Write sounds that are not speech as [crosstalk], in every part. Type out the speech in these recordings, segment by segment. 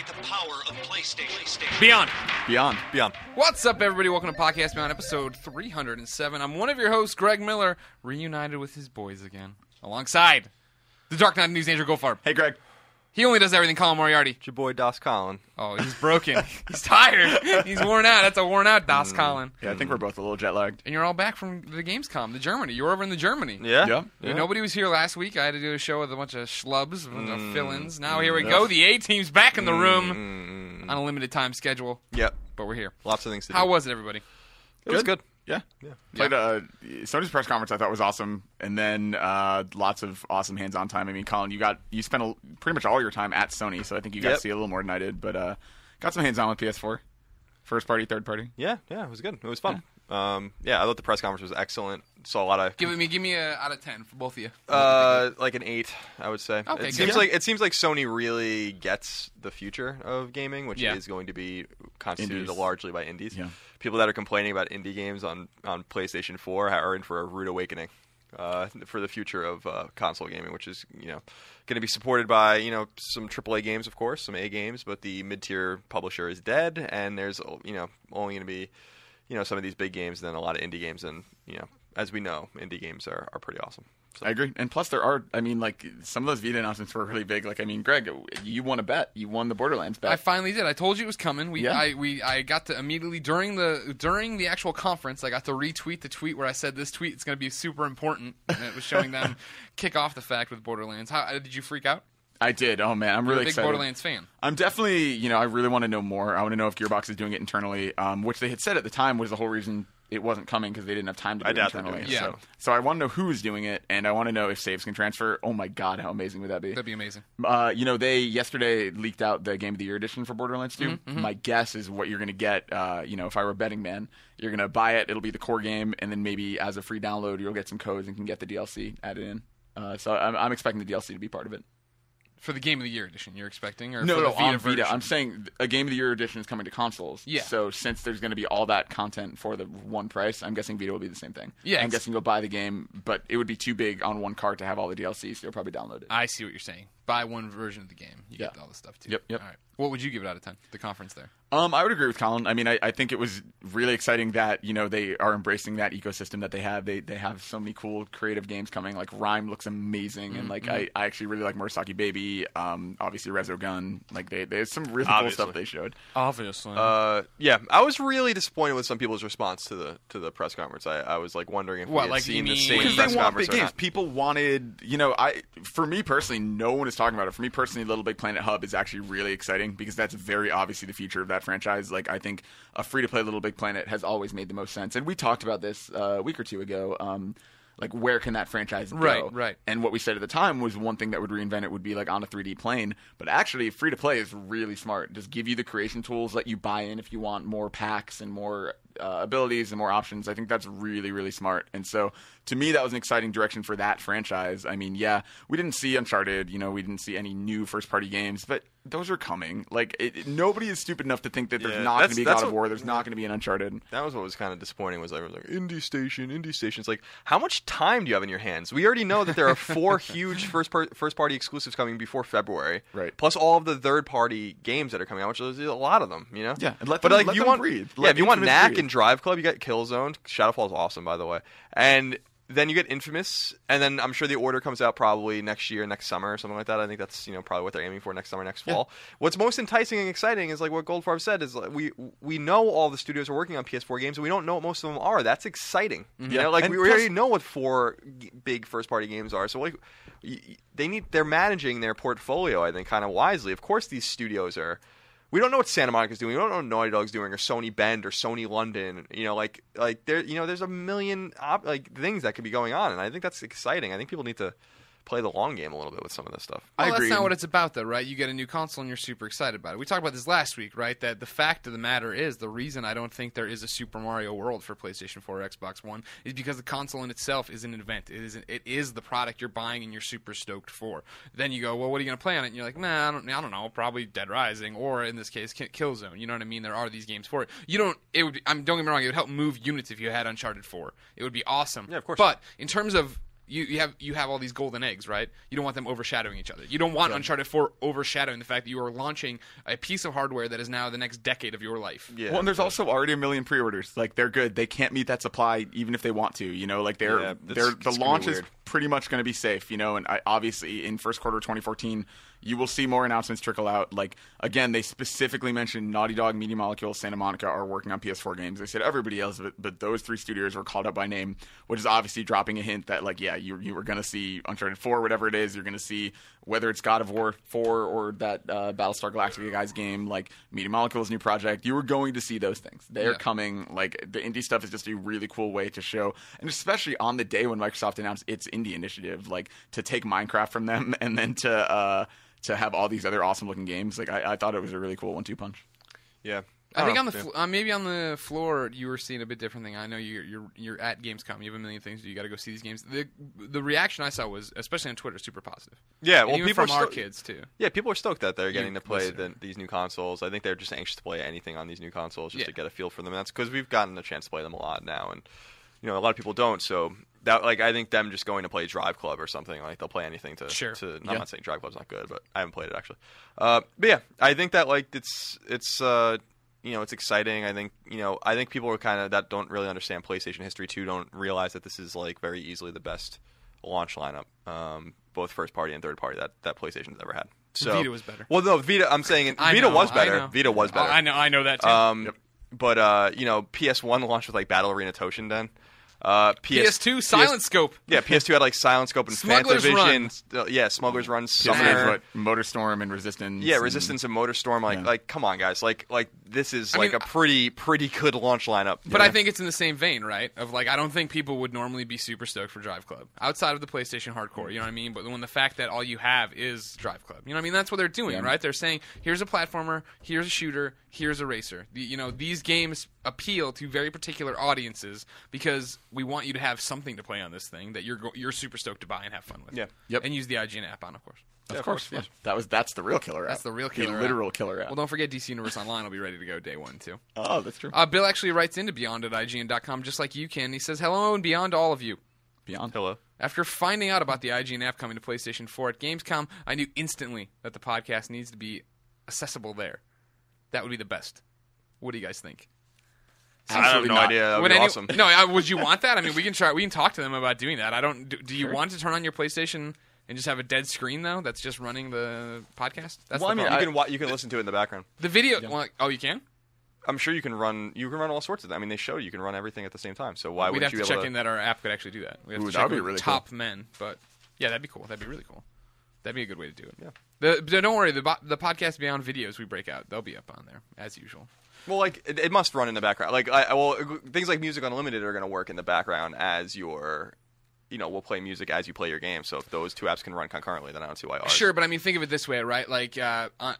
Activate the power of PlayStation. Beyond. Beyond. Beyond. What's up, everybody? Welcome to Podcast Beyond, episode 307. I'm one of your hosts, Greg Miller, reunited with his boys again, alongside the Dark Knight News Andrew Goldfarb. Hey, Greg. He only does everything, Colin Moriarty. It's your boy Das Colin. Oh, he's broken. [laughs] he's tired. He's worn out. That's a worn out Das mm. Colin. Yeah, I think we're both a little jet lagged. And you're all back from the Gamescom, the Germany. You're over in the Germany. Yeah. Yeah. Yeah, Nobody was here last week. I had to do a show with a bunch of schlubs, a bunch of mm. fill-ins. Mm. Now here we go. The A team's back in the mm. room on a limited time schedule, Yep. but we're here. Lots of things to do. How was it, everybody? it was good. Yeah. Yeah. Played uh, Sony's press conference. I thought was awesome, and then uh, lots of awesome hands-on time. I mean, Colin, you got you spent a, pretty much all your time at Sony, so I think you got Yep. to see a little more than I did. But uh, got some hands-on with PS4, first party, third party. Yeah, yeah, it was good. It was fun. Yeah. Um, yeah, I thought the press conference was excellent. Saw a lot of Give me, give me a out of ten for both of you. uh, like an eight, I would say. Okay, it good. seems like it seems like Sony really gets the future of gaming, which Yeah. is going to be constituted Indies. largely by indies. Yeah. People that are complaining about indie games on on PlayStation 4 are in for a rude awakening. Uh, for the future of uh, console gaming, which is you know going to be supported by you know some AAA games, of course, some A games, but the mid-tier publisher is dead, and there's you know only going to be you know some of these big games, and then a lot of indie games, and you know as we know, indie games are, are pretty awesome. So, I agree, and plus there are. I mean, like some of those Vita announcements were really big. Like, I mean, Greg, you won a bet. You won the Borderlands bet. I finally did. I told you it was coming. We, Yeah. I, we, I got to immediately during the during the actual conference. I got to retweet the tweet where I said this tweet is going to be super important, and it was showing them [laughs] kick off the fact with Borderlands. How uh, did you freak out? I did. Oh man, I'm You're really a big excited. Borderlands fan. I'm definitely, you know, I really want to know more. I want to know if Gearbox is doing it internally, um, which they had said at the time was the whole reason it wasn't coming because they didn't have time to do I it doubt internally. doing it. So, Yeah. so I want to know who's doing it, and I want to know if saves can transfer. Oh my god, how amazing would that be? That'd be amazing. Uh, you know, they yesterday leaked out the Game of the Year edition for Borderlands 2. Mm-hmm, My guess is what you're going to get. Uh, you know, if I were a betting man, you're going to buy it. It'll be the core game, and then maybe as a free download, you'll get some codes and can get the DLC added in. Uh, so I'm, I'm expecting the DLC to be part of it. For the Game of the Year edition, you're expecting, or No, for no, the Vita on version? Vita. I'm saying a Game of the Year edition is coming to consoles. Yeah. So since there's going to be all that content for the one price, I'm guessing Vita will be the same thing. Yeah, I'm guessing you'll buy the game, but it would be too big on one card to have all the DLC, so you'll probably download it. I see what you're saying. Buy one version of the game, you get all the stuff too. Yep, yep. All right. What would you give it out of ten? The conference there. Um, I would agree with Colin. I mean, I, I think it was really exciting that you know they are embracing that ecosystem that they have. They they have so many cool creative games coming. Like Rime looks amazing, and like I, I actually really like Murasaki Baby. Um, obviously Resogun. Like they there's some really Obviously. cool stuff they showed. Obviously. Uh, yeah, I was really disappointed with some people's response to the to the press conference. I, I was like wondering if What, we had like, seen you the same Because press they want conference big or games. not. People wanted, you know, I for me personally, no one is talking about it. For me personally, Little Big Planet Hub is actually really exciting because that's very obviously the future of that franchise. Like I think a free to play Little Big Planet has always made the most sense, and we talked about this uh, a week or two ago. Um, like where can that franchise go? Right, right. And what we said at the time was one thing that would reinvent it would be like on a 3D plane. But actually, free to play is really smart. Just give you the creation tools, let you buy in if you want more packs and more uh, abilities and more options. I think that's really, really smart. And so to me, that was an exciting direction for that franchise. I mean, yeah, we didn't see Uncharted. You know, we didn't see any new first party games, but those are coming. Like it, it- nobody is stupid enough to think that there's Yeah, not going to be God of War. There's not going to be an Uncharted. That was what was kind of disappointing. Was everyone like indie station, indie station? It's like how much time do you have in your hands? We already know that there are four [laughs] huge first par- first party exclusives coming before February, Right. Plus all of the third party games that are coming out, which is a lot of them. You know, Yeah, and let but them- like let you want, breathe. yeah, Let if you want Knack and Drive Club, you got Killzone. Shadowfall is awesome, by the way, and then you get Infamous, and then I'm sure the order comes out probably next year, next summer, or something like that. I think that's you know probably what they're aiming for next summer, next fall. What's most enticing and exciting is like what Goldfarb said is like, we we know all the studios are working on PS4 games, and we don't know what most of them are. That's exciting. Mm-hmm. You Yeah. know, like And we plus- already know what four g- big first party games are. So like y- they need they're managing their portfolio, I think, kind of wisely. Of course, these studios are. We don't know what Santa Monica's doing. We don't know what Naughty Dog's doing, or Sony Bend, or Sony London. You know, like like there, you know, there's a million op- like things that could be going on, and I think that's exciting. I think people need to play the long game a little bit with some of this stuff. Well, I that's not what it's about, though, right? You get a new console and you're super excited about it. We talked about this last week, right? That the fact of the matter is the reason I don't think there is a Super Mario World for PlayStation 4 or Xbox One is because the console in itself is an event. It is an, it is the product you're buying and you're super stoked for. Then you go, well, what are you going to play on it? And you're like, nah, I don't, I don't know, probably Dead Rising or in this case, Ki- Killzone. You know what I mean? There are these games for it. You don't. It would. I'm don't get me wrong. It would help move units if you had Uncharted 4. It would be awesome. Yeah, of course. But in terms of you, you have you have all these golden eggs, right? You don't want them overshadowing each other. You don't want Uncharted 4 overshadowing the fact that you are launching a piece of hardware that is now the next decade of your life. Yeah. Well, and there's also already a million pre-orders. Like they're good. They can't meet that supply even if they want to. You know, like they're Yeah, they're the it's gonna be launch is pretty much going to be safe. You know, and I, obviously in first quarter 2014, you will see more announcements trickle out. Like again, they specifically mentioned Naughty Dog, Media Molecule, Santa Monica are working on PS4 games. They said everybody else, but, but those three studios were called out by name, which is obviously dropping a hint that like yeah, you you were going to see Uncharted 4, whatever it is. You're going to see whether it's God of War 4 or that uh, Battlestar Galactica guys game, like Media Molecule's new project. You were going to see those things. They are Yeah. coming. Like the indie stuff is just a really cool way to show, and especially on the day when Microsoft announced its indie initiative, like to take Minecraft from them [laughs] and then to uh, to have all these other awesome looking games. Like I, I thought it was a really cool one-two punch. yeah. I think don't on the know, fl- uh, maybe on the floor you were seeing a bit different thing. I know you're you're you're at Gamescom. You have a million things. You got to go see these games. The the reaction I saw was, especially on Twitter, super positive. Yeah, And well, even people from are our still- kids too. Yeah, people are stoked that they're getting to play the, these new consoles. I think they're just anxious to play anything on these new consoles just Yeah. to get a feel for them. That's because we've gotten a chance to play them a lot now, and you know a lot of people don't. So that like I think them just going to play Drive Club or something like they'll play anything to. Sure. To, I'm Yeah. not saying Drive Club's not good, but I haven't played it actually. Uh, but yeah, I think that like it's it's uh you know it's exciting. I think you know I think people are kind of that don't really understand PlayStation history too don't realize that this is like very easily the best launch lineup, um, both first party and third party that that PlayStation's ever had. So Vita was better. Well, no, Vita. I'm saying [laughs] Vita know, was better. Vita was better. I know. I know that too. Um, but uh, you know, PS1 launched with like Battle Arena Toshinden. Uh, PS, PS2 Silent Scope. Yeah, PS2 had like Silent Scope and Smuggler's Fantavision. Uh, yeah, Smuggler's Run. Summer, Summer. what Motorstorm and Resistance. Yeah, and- Resistance and Motorstorm. Like, Yeah. like, come on, guys. Like, like this is I like mean, a pretty, pretty good launch lineup. But I think it's in the same vein, right? Of like, I don't think people would normally be super stoked for Drive Club outside of the PlayStation Hardcore. You know what I mean? But when the fact that all you have is Drive Club, you know what I mean? That's what they're doing, Yeah. right? They're saying, here's a platformer, here's a shooter, here's a racer. The- You know, these games appeal to very particular audiences because we want you to have something to play on this thing that you're go- you're super stoked to buy and have fun with. Yeah. Yep. And use the IGN app on, of course. Of, of course, course, yeah. That was that's the real killer app. That's the real killer app. literal killer app. Well, don't forget DC Universe Online will be ready to go day one too. oh, that's true. Uh, Bill actually writes into Beyond at IGN.com just like you can. He says, "Hello and beyond to all of you." Beyond. Hello. After finding out about the IGN app coming to PlayStation 4 at Gamescom, I knew instantly that the podcast needs to be accessible there. That would be the best. What do you guys think? I have Absolutely no not. idea. That would Would be any- awesome. No, uh, would you want that? I mean, we can try. We can talk to them about doing that. I don't. Do, do you want to turn on your PlayStation and just have a dead screen though? That's just running the podcast. That's Well, the I mean, problem. You can wa- you can listen to it in the background. the video. well, oh, you can. I'm sure you can run. You can run all sorts of. them. I mean, they show you can run everything at the same time. So why would you? We'd wouldn't have you to be check able in that our app could actually do that. We have Ooh, to that'd check be really top men, but yeah, that'd be cool. That'd be really cool. That'd be a good way to do it. Yeah. The, the- don't worry. The the podcast beyond videos we break out, they'll be up on there as usual. Well, like it, it must run in the background. Like, I, well, things like Music Unlimited are going to work in the background as your, you know, we'll play music as you play your game. So if those two apps can run concurrently, then I don't see why ours. Sure, but I mean, think of it this way, right? Like uh, on,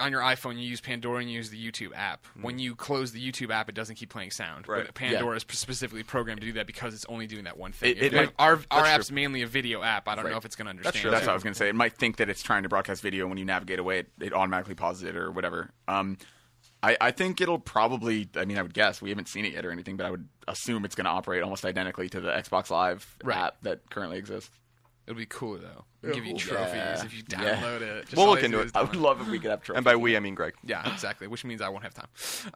on your iPhone, you use Pandora and you use the YouTube app. When you close the YouTube app, it doesn't keep playing sound. Mm-hmm. Right. But Pandora is specifically programmed to do that because it's only doing that one thing. It- it If- might- our our that's app's mainly a video app. I don't Right. know if it's going to understand. That's, true. That's what I was going to say. It might think that it's trying to broadcast video when you navigate away, it, it automatically pauses it or whatever. Um, I, I think it'll probably. I mean, I would guess we haven't seen it yet or anything, but I would assume it's going to operate almost identically to the Xbox Live Right. app that currently exists. It'll be cool though. It'll give you Yeah. trophies if you Yeah. download it. Just We'll look into it. I would love if we could have trophies. And by we, I mean Greg. Yeah, exactly. Which means I won't have time.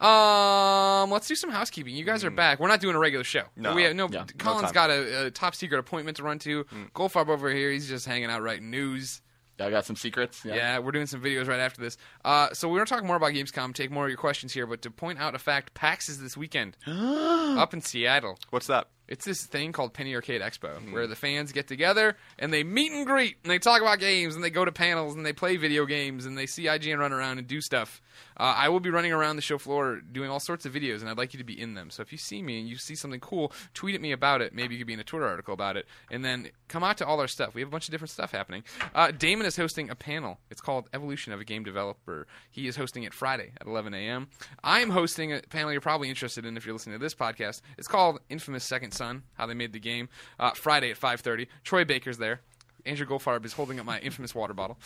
Um, let's do some housekeeping. You guys are back. We're not doing a regular show. Mm. No. we have no. Yeah, no Colin's time. got a, a top secret appointment to run to. Mm. Goldfarb over here. He's just hanging out writing news. I got some secrets. Yeah. yeah. we're doing some videos right after this. Uh, so we're gonna talk more about Gamescom. Take more of your questions here, but to point out a fact, PAX is this weekend [gasps] up in Seattle. What's that? It's this thing called Penny Arcade Expo, Mm-hmm. where the fans get together and they meet and greet and they talk about games and they go to panels and they play video games and they see IGN run around and do stuff. Uh, I will be running around the show floor doing all sorts of videos and I'd like you to be in them. So if you see me and you see something cool, tweet at me about it. Maybe you could be in a Twitter article about it. And then come out to all our stuff. We have a bunch of different stuff happening. Uh, Damon is hosting a panel. It's called Evolution of a Game Developer. He is hosting it Friday at 11 a.m. I am hosting a panel you're probably interested in if you're listening to this podcast. It's called Infamous Second Son, how they made the game. Uh, Friday at 5:30. Troy Baker's there. Andrew Goldfarb is holding up my infamous water bottle.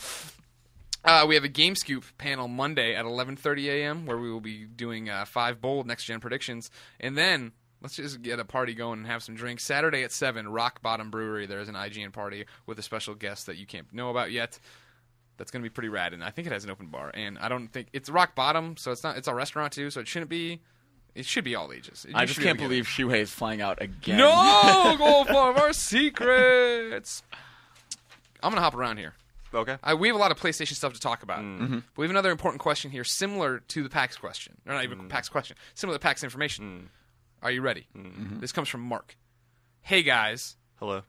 Uh, we have a Game Scoop panel Monday at 11:30 a.m. where we will be doing uh, five bold next gen predictions, and then Let's just get a party going and have some drinks. Saturday at seven, Rock Bottom Brewery. There's an IGN party with a special guest that you can't know about yet. That's gonna be pretty rad, and I think it has an open bar. And I don't think it's Rock Bottom, so it's not. It's a restaurant too, so it shouldn't be. It should be all ages. You I just should be able can't to get believe Shuhei is flying out again. No, [laughs] Goldfarb, our secrets. I'm gonna hop around here. Okay. I, we have a lot of PlayStation stuff to talk about. Mm. Mm-hmm. But we have another important question here, similar to the PAX question. Or not even mm. PAX question, similar to PAX information. Mm. Are you ready? Mm-hmm. This comes from Mark. Hey guys, Hello.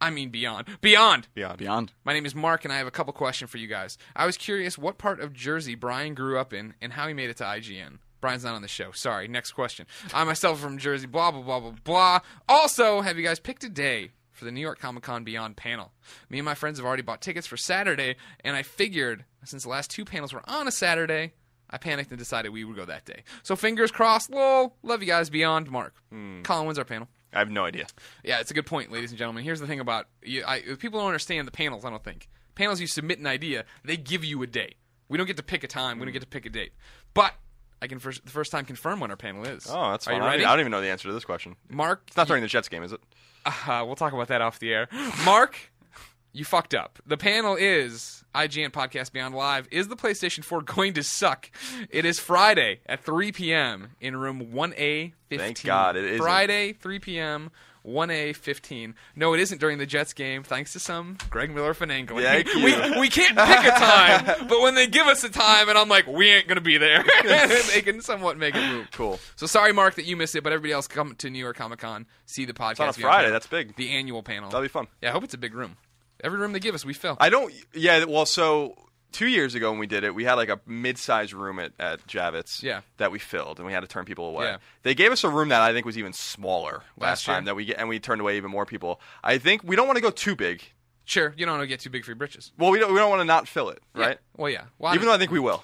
I mean Beyond. Beyond! Beyond. Beyond. My name is Mark, and I have a couple questions for you guys. I was curious what part of Jersey Brian grew up in and how he made it to IGN. Brian's not on the show. Sorry. Next question. I myself from Jersey. Blah blah blah blah blah. Also, have you guys picked a day for the New York Comic Con Beyond panel? Me and my friends have already bought tickets for Saturday, and I figured since the last two panels were on a Saturday, I panicked and decided we would go that day. So fingers crossed. Lol. Love you guys. Beyond. Mark. Hmm. Colin wins our panel. I have no idea. Yeah, it's a good point, ladies and gentlemen. Here's the thing about you, I, people don't understand the panels. I don't think panels. You submit an idea, they give you a day. We don't get to pick a time. We don't get to pick a date. But I can first, the first time confirm when our panel is. Oh, that's Are you I ready? don't, I don't even know the answer to this question. Mark, It's not during the Jets game, is it? uh, we'll talk about that off the air. [gasps] Mark, you fucked up. The panel is IGN Podcast Beyond Live. Is the PlayStation 4 going to suck? It is Friday at 3 p.m. in room 1A15. Thank God it isn't. Friday, 3 p.m. 1A15. No, it isn't during the Jets game, thanks to some Greg Miller finagling. Thank we, we can't pick a time, [laughs] but when they give us a time, and I'm like, we ain't going to be there, [laughs] [laughs] they can somewhat make it move. Cool. So sorry, Mark, that you missed it, but everybody else come to New York Comic Con, see the podcast. It's on a Friday. panel. That's big. The annual panel. That'll be fun. Yeah, I hope it's a big room. Every room they give us, we fill. I don't. Yeah. Well, so two years ago when we did it, we had like a mid-sized room at at Javits. Yeah. That we filled, and we had to turn people away. Yeah. They gave us a room that I think was even smaller last, Last time that we get, and we turned away even more people. I think we don't want to go too big. sure, you don't want to get too big for your britches. Well, we don't. We don't want to not fill it, Yeah. right? Well, yeah. Well, Even though I think we will.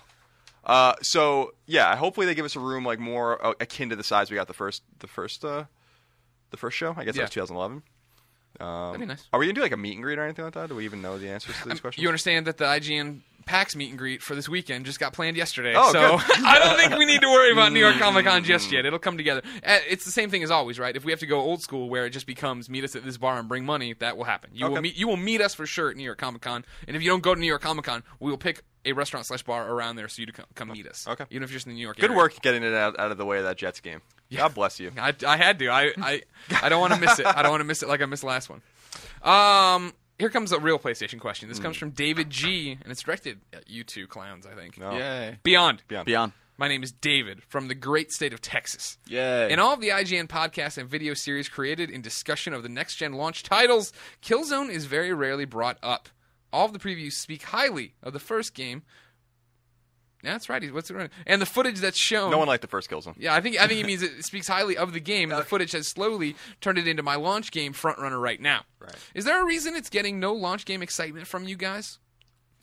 Uh, so yeah, hopefully they give us a room like more uh, akin to the size we got the first the first uh, the first show. I guess Yeah. that was 2011. that'd be nice. Are we gonna do like a meet and greet or anything like that? Do we even know the answers to these Um, questions? You understand that the IGN PAX meet and greet for this weekend just got planned yesterday. Oh, so good. [laughs] I don't think we need to worry about New York Comic Con just yet. It'll come together. Uh, It's the same thing as always, right? If we have to go old school where it just becomes meet us at this bar and bring money, that will happen. You will meet you will meet us for sure at New York Comic Con. And if you don't go to New York Comic Con, we will pick a restaurant slash bar around there so you to come, come meet us. Okay. Even if you're just in the New York Good area. work getting it out, out of the way of that Jets game. God bless you. [laughs] I, I had to. I, I, I don't want to miss it. I don't want to miss it like I missed the last one. Um, here comes a real PlayStation question. This comes hmm. from David G, and it's directed at you two clowns, I think. No. Yay. Beyond. Beyond. Beyond. My name is David from the great state of Texas. Yay. In all of the IGN podcasts and video series created in discussion of the next gen launch titles, Killzone is very rarely brought up. All of the previews speak highly of the first game. Yeah, that's right. He's, What's it? And the footage that's shown. No one liked the first Killzone. Yeah, I think I think it means it speaks highly of the game. and The footage has slowly turned it into my launch game frontrunner right now. Right. Is there a reason it's getting no launch game excitement from you guys?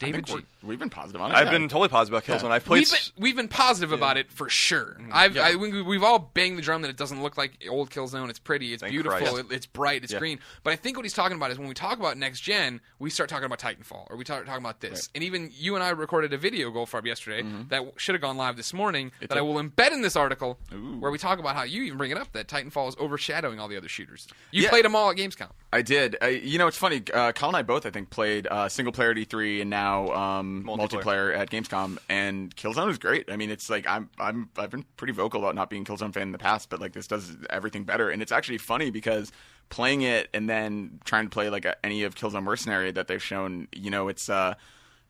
I David think G. we're- we've been positive on it. I've yeah. been totally positive about Killzone. I've played. We've been, we've been positive about it for sure. Mm-hmm. I've I, we, we've all banged the drum that it doesn't look like old Killzone. It's pretty. It's Thank beautiful. It, it's bright. It's Yeah. green. But I think what he's talking about is when we talk about next gen, we start talking about Titanfall, or we start talking about this. And even you and I recorded a video, Goldfarb, yesterday Mm-hmm. that should have gone live this morning. that did. I will embed in this article, where we talk about how you even bring it up that Titanfall is overshadowing all the other shooters. You Yeah. played them all at Gamescom. I did. I, you know, it's funny. Uh, Colin and I both, I think, played uh, single player at E3 and now um, Multiplayer. multiplayer. at Gamescom. And Killzone is great. I mean, it's like I'm I'm I've been pretty vocal about not being Killzone fan in the past, but like this does everything better. And it's actually funny because playing it and then trying to play like a, any of Killzone Mercenary that they've shown, you know, it's uh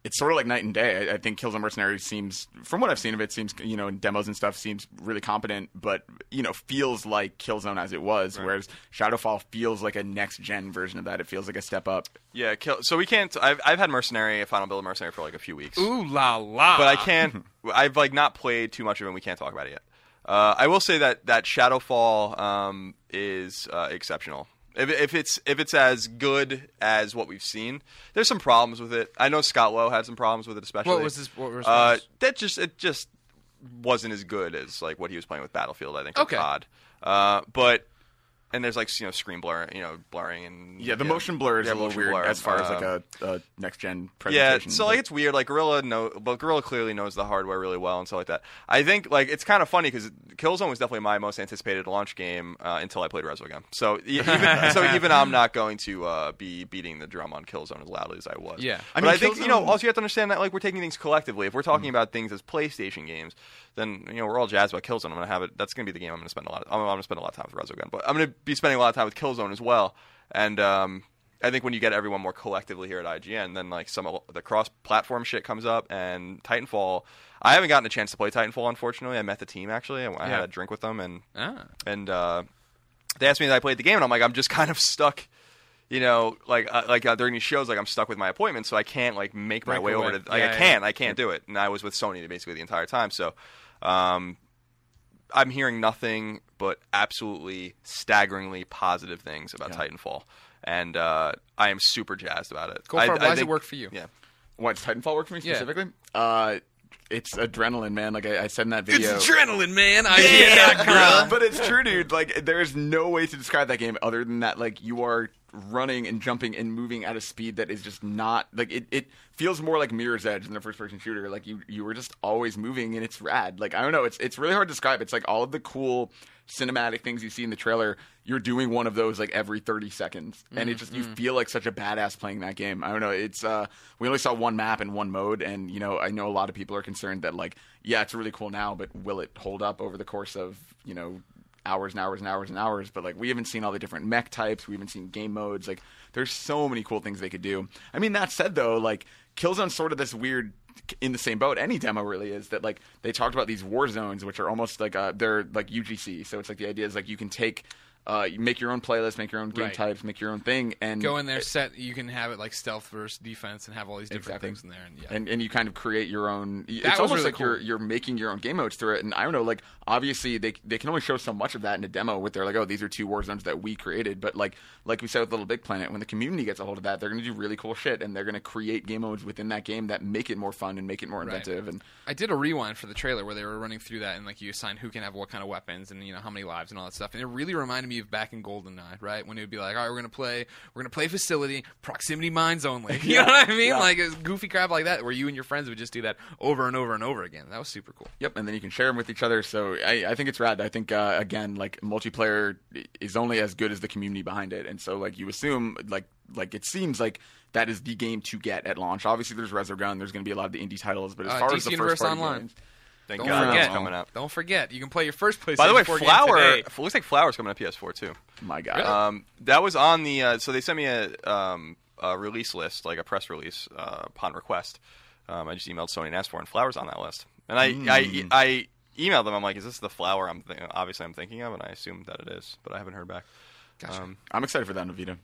it's sort of like night and day. I, I think Killzone Mercenary seems, from what I've seen of it, seems you know in demos and stuff seems really competent, but you know feels like Killzone as it was. Whereas Shadowfall feels like a next gen version of that. It feels like a step up. yeah, kill, so we can't. I've I've had Mercenary, Final Build of Mercenary for like a few weeks, Ooh la la! but I can't. [laughs] I've like not played too much of it. and We can't talk about it yet. Uh, I will say that that Shadowfall um, is uh, exceptional. If, if it's if it's as good as what we've seen, there's some problems with it. I know Scott Lowe had some problems with it, especially. What was his- what uh, that just it just wasn't as good as like what he was playing with Battlefield. I think. Okay. COD. Uh, but and there's like you know screen blur, you know blurring and Yeah, the you motion blur is yeah, a little weird blur. as far as like Um, a, a next gen presentation. yeah, presentation. so like it's weird. Like Guerrilla know, but Guerrilla clearly knows the hardware really well and stuff like that. I think like it's kind of funny because Killzone was definitely my most anticipated launch game uh, until I played Resogun. So even so, [laughs] even I'm not going to uh, be beating the drum on Killzone as loudly as I was. Yeah. I I but mean, I think you know. Also, you have to understand that like we're taking things collectively. If we're talking about things as PlayStation games, then you know we're all jazzed about Killzone. I'm gonna have it. That's gonna be the game I'm gonna spend a lot. Of, I'm, I'm gonna spend a lot of time with Resogun, but I'm gonna be spending a lot of time with Killzone as well. And um, I think when you get everyone more collectively here at IGN, then like some of the cross-platform shit comes up, and Titanfall. I haven't gotten a chance to play Titanfall, unfortunately. I met the team actually. I, I Yeah. had a drink with them, and Ah. and uh, they asked me that I played the game, and I'm like, I'm just kind of stuck. You know, like uh, like uh, during these shows, like I'm stuck with my appointment, so I can't like make my Break way away. over to. Like Yeah, I yeah. can't, I can't do it. And I was with Sony basically the entire time, so um, I'm hearing nothing but absolutely staggeringly positive things about Yeah. Titanfall, and uh, I am super jazzed about it. Go I, for it. I Why does it work for you? Yeah, What does Titanfall work for me Yeah. specifically? Uh, it's adrenaline, man. Like I, I said in that video. adrenaline, man. I Yeah, [laughs] girl. but it's true, dude. Like, there's no way to describe that game other than that. Like, you are running and jumping and moving at a speed that is just not like it. It feels more like Mirror's Edge than a first-person shooter. Like you, you were just always moving, and it's rad. Like I don't know, it's it's really hard to describe. It's like all of the cool cinematic things you see in the trailer. You're doing one of those like every 30 seconds, and it just you feel like such a badass playing that game. I don't know. It's uh, we only saw one map and one mode, and you know I know a lot of people are concerned that like yeah, it's really cool now, but will it hold up over the course of you know hours and hours and hours and hours, but like we haven't seen all the different mech types, we haven't seen game modes. Like there's so many cool things they could do. I mean, that said though, like Killzone's sort of this weird in the same boat. Any demo really is that like they talked about these war zones, which are almost like uh they're like UGC. So it's like the idea is like you can take. Uh, you make your own playlist, make your own game Right. types, make your own thing, and Go in there, set. You can have it like stealth versus defense, and have all these different Exactly. things in there. And yeah, and and you kind of create your own. It's almost really like you're you're making your own game modes through it. And I don't know, like obviously they they can only show so much of that in a demo. With they're like, oh, these are two war zones that we created. But like like we said with Little Big Planet, when the community gets a hold of that, they're going to do really cool shit, and they're going to create game modes within that game that make it more fun and make it more Right. inventive. And I did a rewind for the trailer where they were running through that and like you assign who can have what kind of weapons and you know how many lives and all that stuff. And it really reminded me of back in GoldenEye, right? When it would be like, all right, we're gonna play, we're gonna play facility, proximity mines only. [laughs] You know what I mean? Yeah. Like goofy crap like that, where you and your friends would just do that over and over and over again. That was super cool. Yep, and then you can share them with each other. So I, I think it's rad. I think uh, again, like multiplayer is only as good as the community behind it, and so like you assume, like like it seems like that is the game to get at launch. Obviously, there's Resogun. There's going to be a lot of the indie titles, but as Uh, far DC as the Universe first party Online. games, thank Don't God forget, it's coming out. Don't forget, you can play your first PlayStation By the way, Flower today. looks like Flower's coming to PS4 too. my God, Um, that was on the. Uh, so they sent me a, um, a release list, like a press release, uh, upon request. Um, I just emailed Sony and asked for, and Flowers on that list. And I, I, I emailed them. I'm like, is this the flower I'm th- obviously I'm thinking of? And I assumed that it is, but I haven't heard back. Gotcha. Um, I'm excited for that in Vita.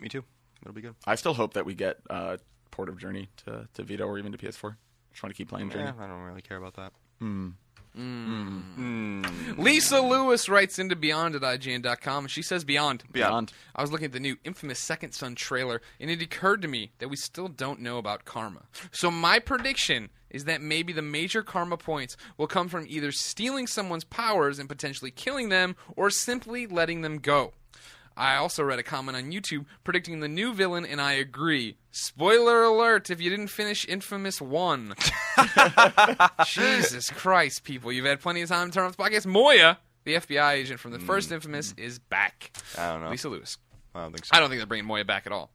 me too. It'll be good. I still hope that we get uh, Port of Journey to, to Vita or even to PS4. Just want to keep playing Journey. Yeah, I don't really care about that. Mm. Mm. Lisa Lewis writes into Beyond at IGN.com, and she says Beyond. Beyond. I was looking at the new infamous Second Son trailer, and it occurred to me that we still don't know about karma. So my prediction is that maybe the major karma points will come from either stealing someone's powers and potentially killing them, or simply letting them go. I also read a comment on YouTube predicting the new villain, and I agree. Spoiler alert if you didn't finish Infamous 1. [laughs] Jesus Christ, people. You've had plenty of time to turn off the podcast. Moya, the FBI agent from the first mm-hmm. Infamous, is back. I don't know. Lisa Lewis. I don't think so. I don't think they're bringing Moya back at all.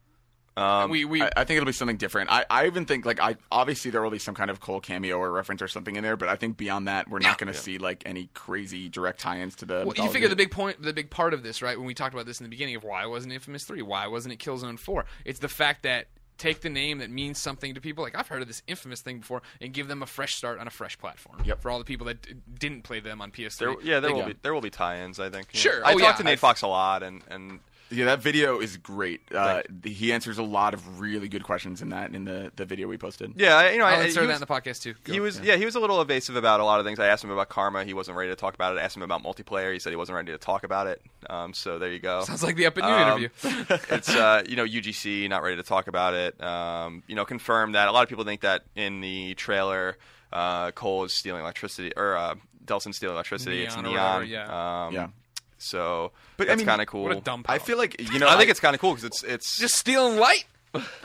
Um, we we I, I think it'll be something different. I, I even think like I obviously there will be some kind of Cole cameo or reference or something in there, but I think beyond that we're not going to see like any crazy direct tie-ins to the. Well, you mythology. figure the big point, the big part of this, right? When we talked about this in the beginning of why wasn't Infamous Three, why wasn't it Killzone Four? It's the fact that take the name that means something to people. Like I've heard of this Infamous thing before, and give them a fresh start on a fresh platform. Yep. For all the people that d- didn't play them on PS3. there, yeah, there will go, be there will be tie-ins. I think. Yeah. Sure. I Oh, talked yeah. to Nate I've- Fox a lot, and and Yeah, that video is great. Uh, he answers a lot of really good questions in that in the, the video we posted. yeah, I- you know, I, I'll he insert that was- in the podcast too. Go. He was yeah. he was a little evasive about a lot of things. I asked him about Karma. He wasn't ready to talk about it. I asked him about multiplayer. He said he wasn't ready to talk about it. Um, so there you go. Sounds like the Up and New Um, interview. [laughs] [laughs] it's uh, you know UGC not ready to talk about it. Um, you know, confirmed that a lot of people think that in the trailer, uh, Cole is stealing electricity or uh, Delsin stealing electricity. it's Neon or neon. whatever, yeah. Um, Yeah. So, But, but I mean, kind of cool. What a dumb. I feel like you know I think it's kind of cool because it's it's just stealing light.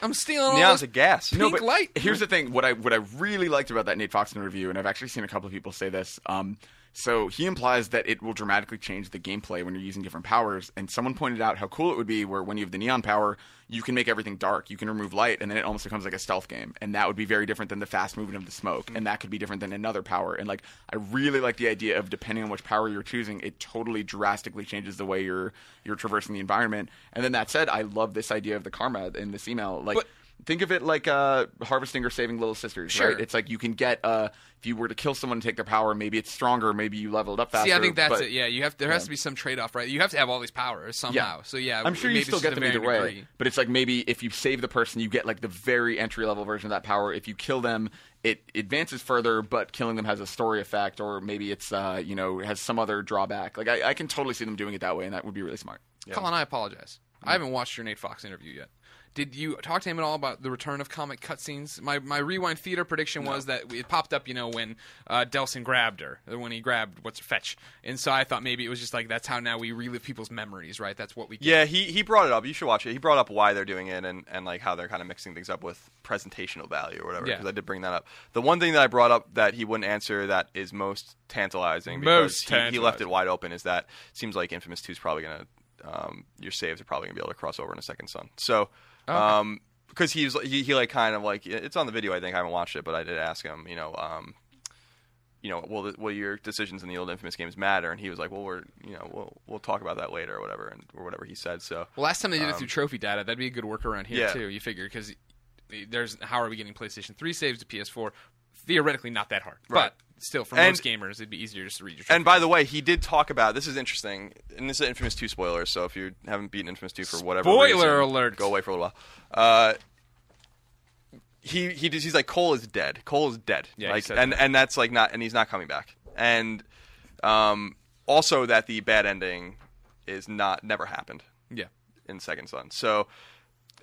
I'm stealing neon's a gas. pink but light. Here's the thing: what I what I really liked about that Nate Fox interview, and I've actually seen a couple of people say this. Um, So he implies that it will dramatically change the gameplay when you're using different powers. And someone pointed out how cool it would be where when you have the neon power, you can make everything dark. You can remove light, and then it almost becomes like a stealth game. And that would be very different than the fast movement of the smoke. And that could be different than another power. And like, I really like the idea of depending on which power you're choosing, it totally drastically changes the way you're you're traversing the environment. And then that said, I love this idea of the karma in this email. Like. But- Think of it like uh, harvesting or saving little sisters, Sure. right? It's like you can get uh, if you were to kill someone and take their power, maybe it's stronger, maybe you level it up faster. See, I think that's but- it. Yeah, you have there has to be some trade off, right? You have to have all these powers somehow. So yeah, I'm sure you still get them either way. degree. But it's like maybe if you save the person, you get like the very entry level version of that power. If you kill them, it advances further, but killing them has a story effect, or maybe it's uh, you know has some other drawback. Like I, I can totally see them doing it that way, and that would be really smart. Colin, I apologize. I haven't watched your Nate Fox interview yet. Did you talk to him at all about the return of comic cutscenes? My my rewind theater prediction was that it popped up, you know, when uh, Delsin grabbed her, uh, when he grabbed what's fetch, and so I thought maybe it was just like that's how now we relive people's memories, right? That's what we. Get. Yeah, he, he brought it up. You should watch it. He brought up why they're doing it and, and like how they're kind of mixing things up with presentational value or whatever. Yeah. Because I did bring that up. The one thing that I brought up that he wouldn't answer that is most tantalizing Most because he, he left it wide open is that it seems like Infamous Two is probably gonna um, your saves are probably gonna be able to cross over in a second son. So. Um, because he's he, he like kind of like it's on the video I think I haven't watched it but I did ask him you know um, you know, will, the, will your decisions in the old infamous games matter? And he was like, well, we're, you know, we'll we'll talk about that later or whatever, and or whatever he said. So Well, last time they did it through trophy data, that'd be a good workaround here Yeah. too. You figure because there's how are we getting PlayStation Three saves to PS4? Theoretically, not that hard, Right. but still, for And- most gamers, it'd be easier just to read your. And by the way, he did talk about this is interesting, and this is Infamous Two spoilers. So if you haven't beaten Infamous Two for whatever Spoiler reason, alert. go away for a little while. Uh, he he just, he's like Cole is dead. Cole is dead. Yeah, like and that. and that's like not and he's not coming back. And um, also that the bad ending is not never happened yeah. in Second Son. So.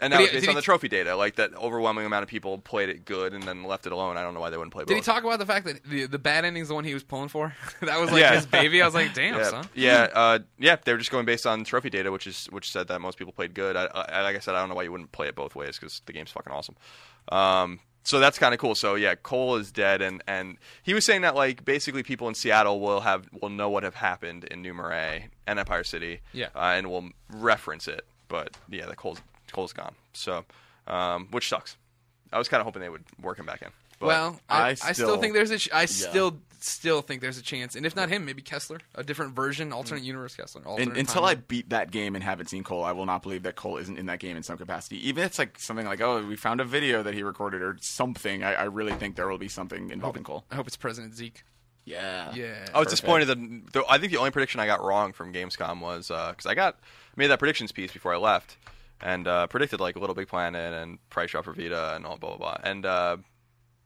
And that he- was based on he- the trophy data, like that overwhelming amount of people played it good and then left it alone. I don't know why they wouldn't play Did he talk about the fact that the the bad ending is the one he was pulling for? [laughs] that was like Yeah. his baby. I was like, [laughs] damn, yeah, son. yeah, uh, yeah. They were just going based on trophy data, which is which said that most people played good. I, I, like I said, I don't know why you wouldn't play it both ways because the game's fucking awesome. Um, so that's kind of cool. So yeah, Cole is dead, and and he was saying that like basically people in Seattle will have will know what have happened in New Marais and Empire City, Yeah. uh, and will reference it. But yeah, the Cole's Cole's gone. So um, which sucks. I was kind of hoping they would work him back in. But, well, I, I I still, still- think there's a. Ch- I still still think there's a chance, and if not him, maybe Kessler, a different version, Mm. alternate universe Kessler. And, until I beat that game and haven't seen Cole, I will not believe that Cole isn't in that game in some capacity. Even if it's like something like, oh, we found a video that he recorded or something. I, I really think there will be something involving Cole. I hope it's President Zeke. Yeah. Yeah. I was Perfect. disappointed that the, I think the only prediction I got wrong from Gamescom was because I got made that predictions piece before I left and uh, predicted like Little Big Planet and Price Drop for Vita and all blah blah blah and uh,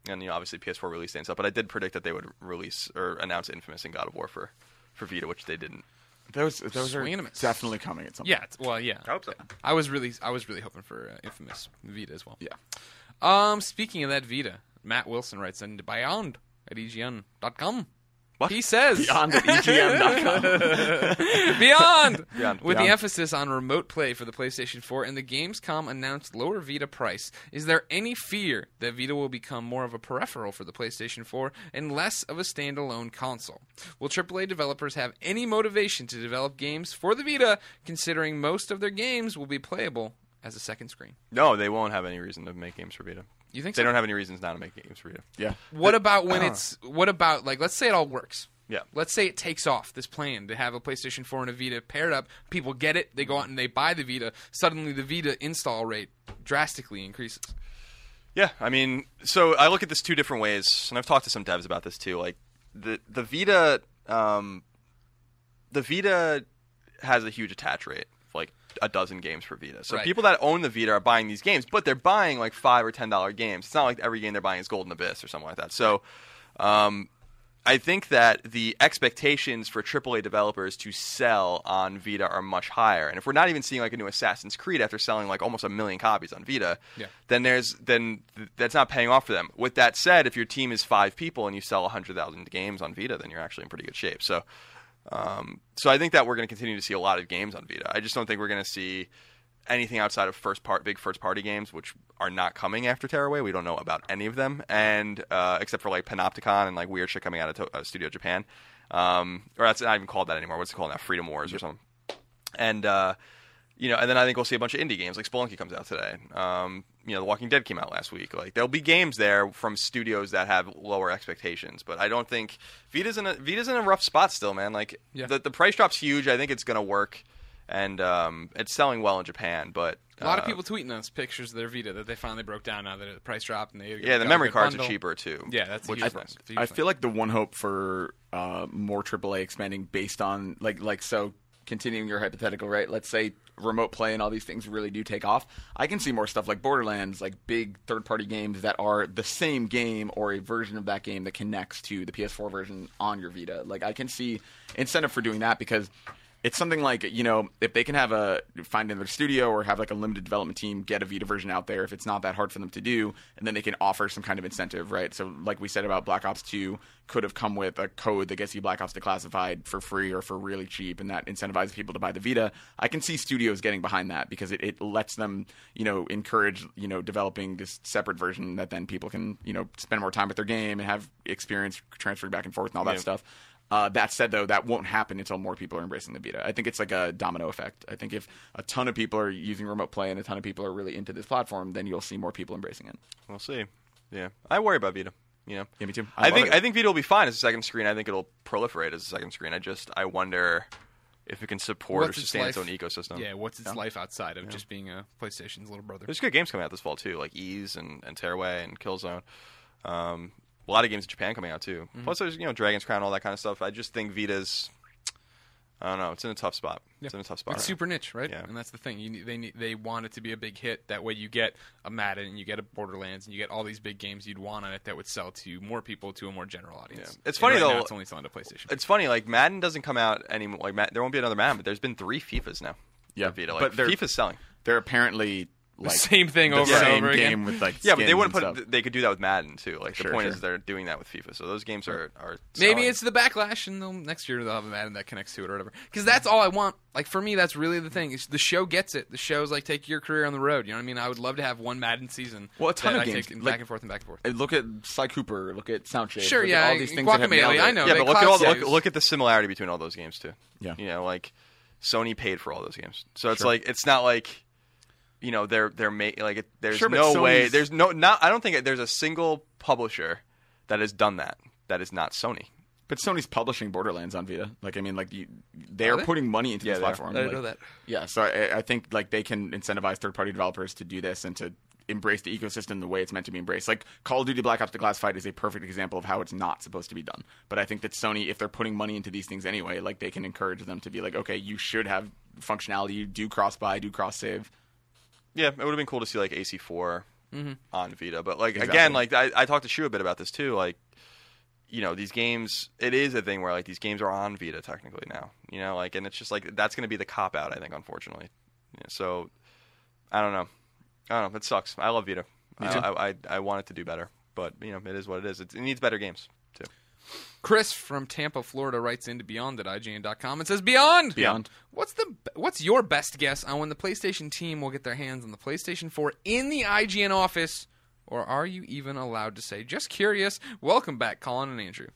and you know obviously PS4 release date and stuff. But I did predict that they would release or announce Infamous and God of War for for Vita, which they didn't. Those, those are Swing and a definitely coming at some point. Yeah. it's- Well, yeah. I hope so. I was really, I was really hoping for uh, Infamous Vita as well. Yeah. Um, speaking of that Vita, Matt Wilson writes in Beyond at EGN.com. What? He says Beyond at EGM.com. [laughs] Beyond, Beyond. with the emphasis on remote play for the PlayStation 4 and the Gamescom announced lower Vita price. Is there any fear that Vita will become more of a peripheral for the PlayStation 4 and less of a standalone console? Will AAA developers have any motivation to develop games for the Vita, considering most of their games will be playable as a second screen? No, they won't have any reason to make games for Vita. You think They so? don't have any reasons now to make games for Vita. yeah. What about when [clears throat] it's what about like let's say it all works. Yeah. Let's say it takes off this plan to have a PlayStation 4 and a Vita paired up. People get it, they go out and they buy the Vita. Suddenly the Vita install rate drastically increases. Yeah, I mean, so I look at this two different ways, and I've talked to some devs about this too. Like the the Vita, um, the Vita has a huge attach rate, of like a dozen games for Vita. So Right. people that own the Vita are buying these games, but they're buying like five or ten dollar games. It's not like every game they're buying is Golden Abyss or something like that. So, um, I think that the expectations for AAA developers to sell on Vita are much higher. And if we're not even seeing like a new Assassin's Creed after selling like almost a million copies on Vita, Yeah. then there's then th- that's not paying off for them. With that said, if your team is five people and you sell 100,000 games on Vita, then you're actually in pretty good shape. So um, so I think that we're going to continue to see a lot of games on Vita. I just don't think we're going to see anything outside of first part big first party games, which are not coming after Tearaway. We don't know about any of them, and uh, except for like Panopticon and like weird shit coming out of to- uh, Studio Japan. um, or that's not even called that anymore. What's it called now? Freedom Wars or something. And uh, you know, and then I think we'll see a bunch of indie games like Spelunky comes out today. Um, you know, The Walking Dead came out last week. Like there'll be games there from studios that have lower expectations, but I don't think Vita's in a Vita's in a rough spot still, man. Like Yeah. the the price drop's huge. I think it's gonna work, and um, it's selling well in Japan. But A lot of uh, people tweeting us pictures of their Vita that they finally broke down now that the price dropped and they yeah, got the a memory good cards are cheaper too. Yeah, that's a which huge is thing. a huge I feel like the one hope for uh, more AAA expanding based on like like so continuing your hypothetical right. Let's say remote play and all these things really do take off. I can see more stuff like Borderlands, like big third party games that are the same game or a version of that game that connects to the PS4 version on your Vita. Like I can see incentive for doing that because it's something like you know if they can have a find another studio or have like a limited development team get a Vita version out there if it's not that hard for them to do and then they can offer some kind of incentive right? So like we said about Black Ops 2 could have come with a code that gets you Black Ops Declassified for free or for really cheap and that incentivizes people to buy the Vita. I can see studios getting behind that because it, it lets them you know encourage you know developing this separate version that then people can you know spend more time with their game and have experience transferring back and forth and all that Yeah. stuff uh, that said, though, that won't happen until more people are embracing the Vita. I think it's like a domino effect. I think if a ton of people are using remote play and a ton of people are really into this platform, then you'll see more people embracing it. We'll see. Yeah, I worry about Vita. You know, Yeah, me too. I, I think it. I think Vita will be fine as a second screen. I think it'll proliferate as a second screen. I just I wonder if it can support What's or sustain its, own ecosystem. Yeah, what's its life outside of just being a PlayStation's little brother? There's good games coming out this fall too, like Ys and, and Tearaway and Killzone. Um, a lot of games in Japan coming out too. Mm-hmm. Plus, there's you know Dragon's Crown, all that kind of stuff. I just think Vita's. I don't know. It's in a tough spot. It's in a tough spot. It's right super niche, right? Yeah. And that's the thing. You they need, they want it to be a big hit. That way, you get a Madden, and you get a Borderlands, and you get all these big games you'd want on it that would sell to more people to a more general audience. Yeah. It's And funny, right now, though- it's only selling to PlayStation. It's funny, like Madden doesn't come out anymore. Like Mad- there won't be another Madden, but there's been three FIFAs now. Yeah, Vita. Like, but FIFA's selling. They're apparently [laughs] like same thing the over and same over again. game with like Yeah, but they wouldn't put. stuff. They could do that with Madden too. Like the point sure. is they're doing that with FIFA. So those games are are. Maybe selling. it's the backlash, and they'll, next year they'll have a Madden that connects to it or whatever. Because that's all I want. Like for me, that's really the thing. Is the show gets it. The show's like take your career on the road. You know what I mean? I would love to have one Madden season. Well, a ton that of I games, take like- back and forth and back and forth. Look at Sly Cooper. Look at Sound Shapes. Sure, look yeah, At all these things that have Guacamelee, nailed. I know. yeah, but look at all the, look, look at the similarity between all those games too. Yeah. you know, like Sony paid for all those games, so it's like it's not like you know they're they're ma- like it, there's Sure, but no way there's no not I don't think there's a single publisher that has done that that is not Sony. But Sony's publishing Borderlands on Vita. Like I mean, like you, they're Are they? putting money into Yeah, this they are. platform. I Like, know that. Yeah, so I, I think like they can incentivize third-party developers to do this and to embrace the ecosystem the way it's meant to be embraced. Like Call of Duty Black Ops: Declassified is a perfect example of how it's not supposed to be done. But I think that Sony, if they're putting money into these things anyway, like they can encourage them to be like, okay, you should have functionality, you do cross-buy, do cross-save. Yeah, it would have been cool to see like AC4 mm-hmm. on Vita, but like Exactly. again, like I, I talked to Shu a bit about this too. Like, you know, these games, it is a thing where like these games are on Vita technically now. You know, like, and it's just like that's going to be the cop out, I think, unfortunately. Yeah, so, I don't know. I don't know. It sucks. I love Vita. I. I, I I want it to do better, but you know, it is what it is. It, it needs better games too. Chris from Tampa, Florida, writes into Beyond at IGN.com and says, "Beyond, Beyond. What's the what's your best guess on when the PlayStation team will get their hands on the PlayStation 4 in the IGN office, or are you even allowed to say? Just curious. Welcome back, Colin and Andrew.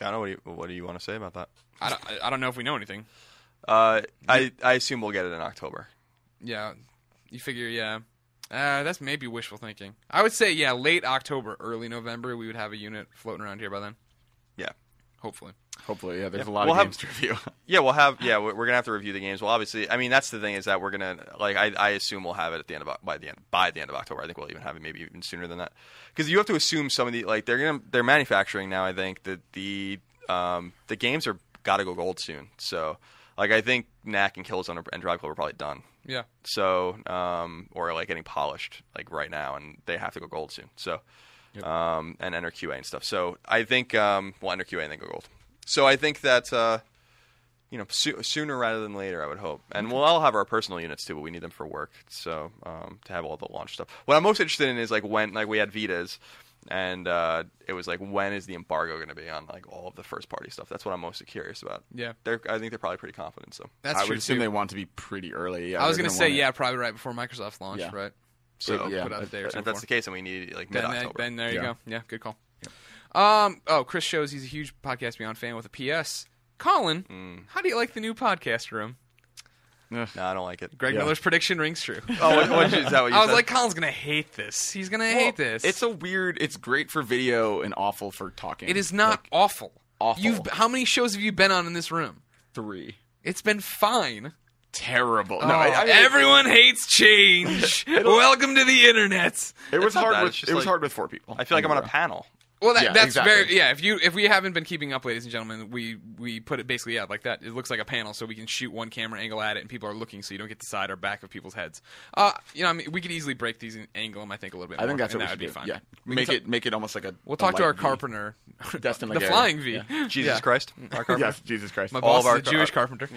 I don't know. What do you, what do you want to say about that? I don't, I- I don't know if we know anything. Uh, I I assume we'll get it in October. Yeah, you figure, yeah. Uh, that's maybe wishful thinking. I would say, yeah, late October, early November, we would have a unit floating around here by then. Yeah. Hopefully. Hopefully, yeah. There's Yeah. a lot We'll of have- games to review. [laughs] Yeah, we'll have. Yeah, we're we're gonna have to review the games. Well, obviously, I mean that's the thing is that we're gonna like I, I assume we'll have it at the end of by the end by the end of October. I think we'll even have it maybe even sooner than that because you have to assume some of the like they're gonna they're manufacturing now. I think that the um the games are got to go gold soon. So like I think Knack and Killzone and Drive Club are probably done. Yeah. So um or like getting polished like right now, and they have to go gold soon. So um and enter QA and stuff. So I think um well enter QA and then go gold. So I think that. uh you know, soo- sooner rather than later, I would hope. And we'll all have our personal units too, but we need them for work. So um, to have all the launch stuff. What I'm most interested in is like when, like we had Vitas, and uh, it was like when is the embargo going to be on like all of the first party stuff? That's what I'm most curious about. Yeah. They're, I think they're probably pretty confident. So That's I true, would assume too. they want to be pretty early. Yeah, I was they're going to say, want it. yeah, probably right before Microsoft launch, Yeah. right? So, Put yeah, out a day or two if that's before. the case, then we need like mid Then, October. then there you Yeah. go. Yeah, good call. Um. Oh, Chris shows he's a huge podcast beyond fan with a PS. Colin, Hmm. how do you like the new podcast room? No, I don't like it. Greg Yeah. Miller's prediction rings true. [laughs] Oh, what, what, is that what you [laughs] I was said? like, Colin's gonna hate this. He's gonna hate this. It's a weird. It's great for video and awful for talking. It is not Like, awful. awful. You've how many shows have you been on in this room? three. It's been fine. Terrible. Oh, No, I, I mean, everyone hates change. [laughs] Welcome to the internet. It was It's not hard. that, With, it's just it was like- hard with four people. I feel like I'm on a panel. Well, that, Yeah, that's exactly. very yeah. If you if we haven't been keeping up, ladies and gentlemen, we we put it basically yeah like that. It looks like a panel, so we can shoot one camera angle at it, and people are looking, so you don't get the side or back of people's heads. Uh, you know, I mean, we could easily break these and angle them. I think a little bit. I think that's what that we would should be do. fine. Yeah, We make it make it almost like a. We'll a talk to our V. carpenter, Destin [laughs] the flying V. Yeah. [laughs] Jesus Yeah. Christ. [laughs] Our carpenter. Yes, Jesus Christ. My All boss of our is a Jewish car- carpenter.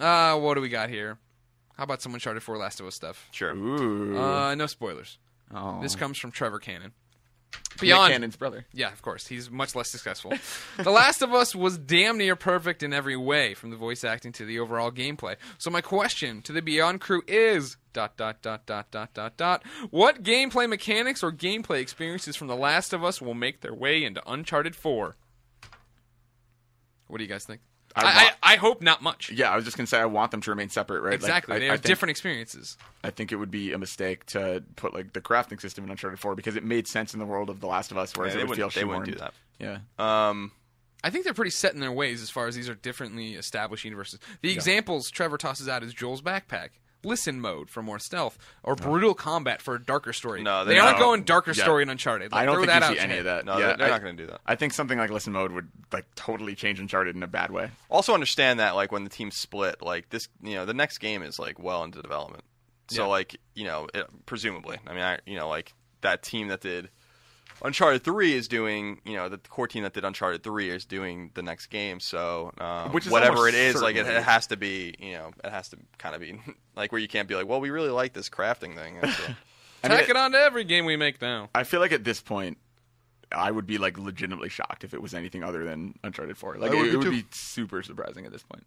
Uh, what do we got here? How about some Uncharted 4 Last of Us stuff? Sure. Uh, no spoilers. oh. This comes from Trevor Cannon. Beyond Cannon's brother. Yeah, of course. He's much less successful. [laughs] the Last of Us was damn near perfect in every way, from the voice acting to the overall gameplay. So my question to the Beyond crew is dot dot dot dot dot dot dot what gameplay mechanics or gameplay experiences from The Last of Us will make their way into Uncharted 4? What do you guys think? I I, I, wa- I hope not much. Yeah, I was just gonna say I want them to remain separate, right? Exactly. I, they I have think, different experiences. I think it would be a mistake to put like the crafting system in Uncharted 4 because it made sense in the world of The Last of Us, whereas Yeah, they it would feel wouldn't, they wouldn't do that. Yeah. Um, I think they're pretty set in their ways as far as these are differently established universes. The examples Trevor tosses out is Joel's backpack, listen mode for more stealth, or brutal combat for a darker story. No, they they're aren't not. going darker Yeah. story in Uncharted. Like, I don't throw think that you out see any Chad. of that. No, yeah, they're- they're I- not gonna do that. I think something like listen mode would like totally change Uncharted in a bad way. also understand that like when the team split, like this, you know, the next game is like well into development. So Yeah. like you know, it, presumably, I mean, I, you know, like that team that did Uncharted Three is doing, you know, the core team that did Uncharted Three is doing the next game. So um, Which is whatever it is, like it, it has to be, you know, it has to kind of be [laughs] like where you can't be like, well, we really like this crafting thing. It's, [laughs] I mean, Tack it on to every game we make now. I feel like at this point, I would be like legitimately shocked if it was anything other than Uncharted 4. Like I it, would it be would too. be super surprising at this point.